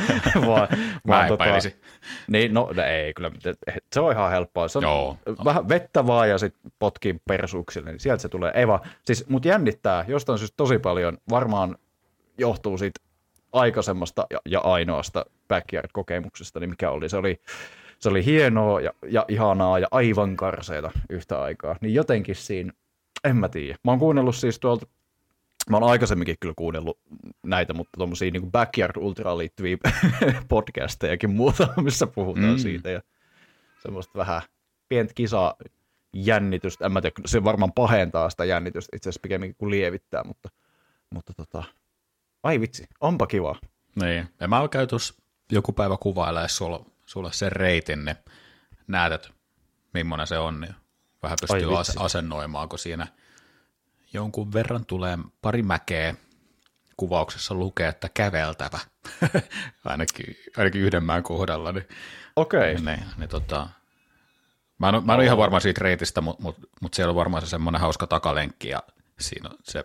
A: vaan,
B: vaan tota,
A: niin, no ei, kyllä se on ihan helppoa. Se on Joo. vähän vettä vaan ja sitten potkii persuuksille, niin sieltä se tulee. Ei vaan, siis mut jännittää jostain syystä tosi paljon. Varmaan johtuu siitä aikaisemmasta ja, ja ainoasta backyard-kokemuksesta, niin mikä oli. Se oli, se oli hienoa ja, ja ihanaa ja aivan karseita yhtä aikaa. Niin jotenkin siinä en mä tiedä. Mä oon kuunnellut siis tuolta, mä oon aikaisemminkin kyllä kuunnellut näitä, mutta tuommoisia niin Backyard Ultra liittyviä podcastejakin muuta, missä puhutaan mm. siitä ja semmoista vähän pientä kisaa jännitystä, en mä tiedä, se varmaan pahentaa sitä jännitystä itse asiassa pikemminkin kuin lievittää, mutta, mutta tota, ai vitsi, onpa kiva.
B: Niin, ja mä käyn joku päivä kuvailemaan sulle, sulle sen reitin, niin näet, että millainen se on, niin vähän pystyy Ai, asennoimaan, kun siinä jonkun verran tulee pari mäkeä, kuvauksessa lukee, että käveltävä, ainakin, ainakin yhden mään kohdalla. Niin,
A: Okei. Okay.
B: Niin, niin, tota, mä en, mä en ole ihan varma siitä reitistä, mutta mut, mut siellä on varmaan se semmoinen hauska takalenkki ja siinä se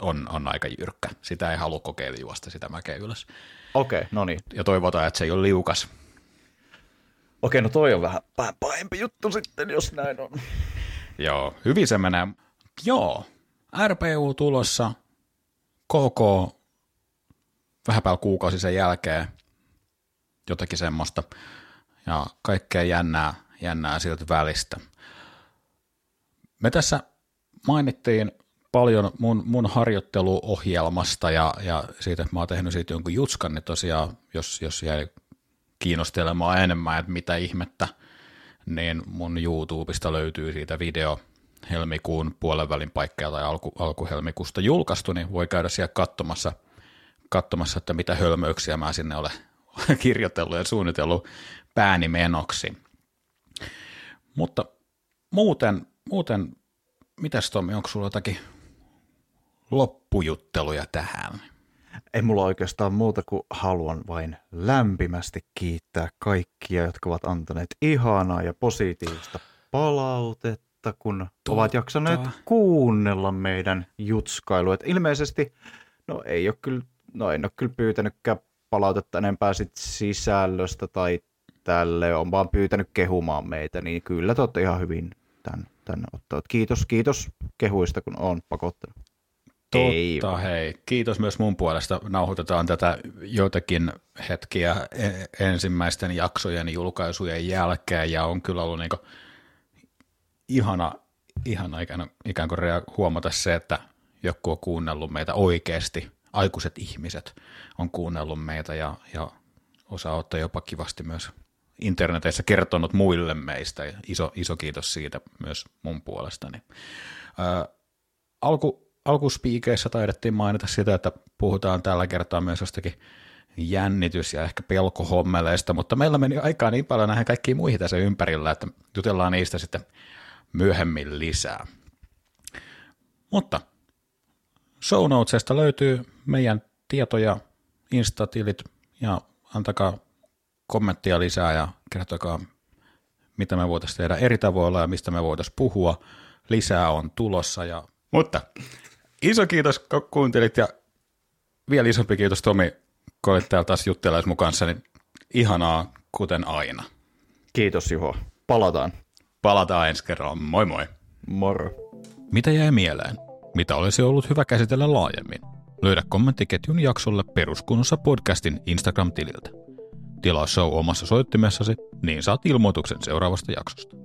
B: on, on aika jyrkkä. Sitä ei halua kokeilla juosta sitä mäkeä ylös.
A: Okei, okay, no niin.
B: Ja toivotaan, että se ei ole liukas.
A: Okei, no toi on vähän pahempi juttu sitten, jos näin on.
B: Joo, hyvin se menee. Joo, RPU tulossa, KK vähän päällä kuukausi sen jälkeen, jotakin semmoista, ja kaikkea jännää, jännää siltä välistä. Me tässä mainittiin paljon mun, mun harjoitteluohjelmasta ja, ja siitä, että mä oon tehnyt siitä jonkun jutskan, niin tosiaan, jos, jos jäi kiinnostelemaan enemmän, että mitä ihmettä, niin mun YouTubesta löytyy siitä video helmikuun puolen välin paikkeilla tai alku, alkuhelmikuusta julkaistu, niin voi käydä siellä katsomassa, katsomassa, että mitä hölmöyksiä mä sinne olen kirjoitellut ja suunnitellut pääni menoksi. Mutta muuten, muuten mitäs Tomi, onko sulla jotakin loppujutteluja tähän?
A: Ei mulla oikeastaan muuta kuin haluan vain lämpimästi kiittää kaikkia, jotka ovat antaneet ihanaa ja positiivista palautetta, kun Totta. ovat jaksaneet kuunnella meidän jutskailua. Et ilmeisesti, no ei ole kyllä, no en ole kyllä pyytänytkään palautetta enempää sit sisällöstä tai tälle, on vaan pyytänyt kehumaan meitä, niin kyllä te olette ihan hyvin tämän, tämän ottaa. Kiitos, kiitos kehuista, kun on pakottanut. Ei
B: Totta, hei. Kiitos myös mun puolesta. Nauhoitetaan tätä joitakin hetkiä e- ensimmäisten jaksojen julkaisujen jälkeen, ja on kyllä ollut niin ihana, ihana ikään, ikään kuin huomata se, että joku on kuunnellut meitä oikeasti, aikuiset ihmiset on kuunnellut meitä, ja, ja osaa ottaa jopa kivasti myös internetissä kertonut muille meistä, iso, iso kiitos siitä myös mun puolestani. Ää, alku, alkuspiikeissä taidettiin mainita sitä, että puhutaan tällä kertaa myös jostakin jännitys- ja ehkä pelkohommeleista, mutta meillä meni aikaa niin paljon näihin kaikkiin muihin tässä ympärillä, että jutellaan niistä sitten myöhemmin lisää. Mutta show notesista löytyy meidän tietoja, instatilit ja antakaa kommenttia lisää ja kertokaa, mitä me voitaisiin tehdä eri tavoilla ja mistä me voitaisiin puhua. Lisää on tulossa. Ja... Mutta iso kiitos, kun kuuntelit ja vielä isompi kiitos Tomi, kun olit täällä taas juttelais mun kanssa, niin ihanaa kuten aina.
A: Kiitos Juho. Palataan.
B: Palataan ensi kerralla. Moi moi.
A: Moro.
B: Mitä jäi mieleen? Mitä olisi ollut hyvä käsitellä laajemmin? Löydä kommenttiketjun jaksolle peruskunnossa podcastin Instagram-tililtä. Tilaa show omassa soittimessasi, niin saat ilmoituksen seuraavasta jaksosta.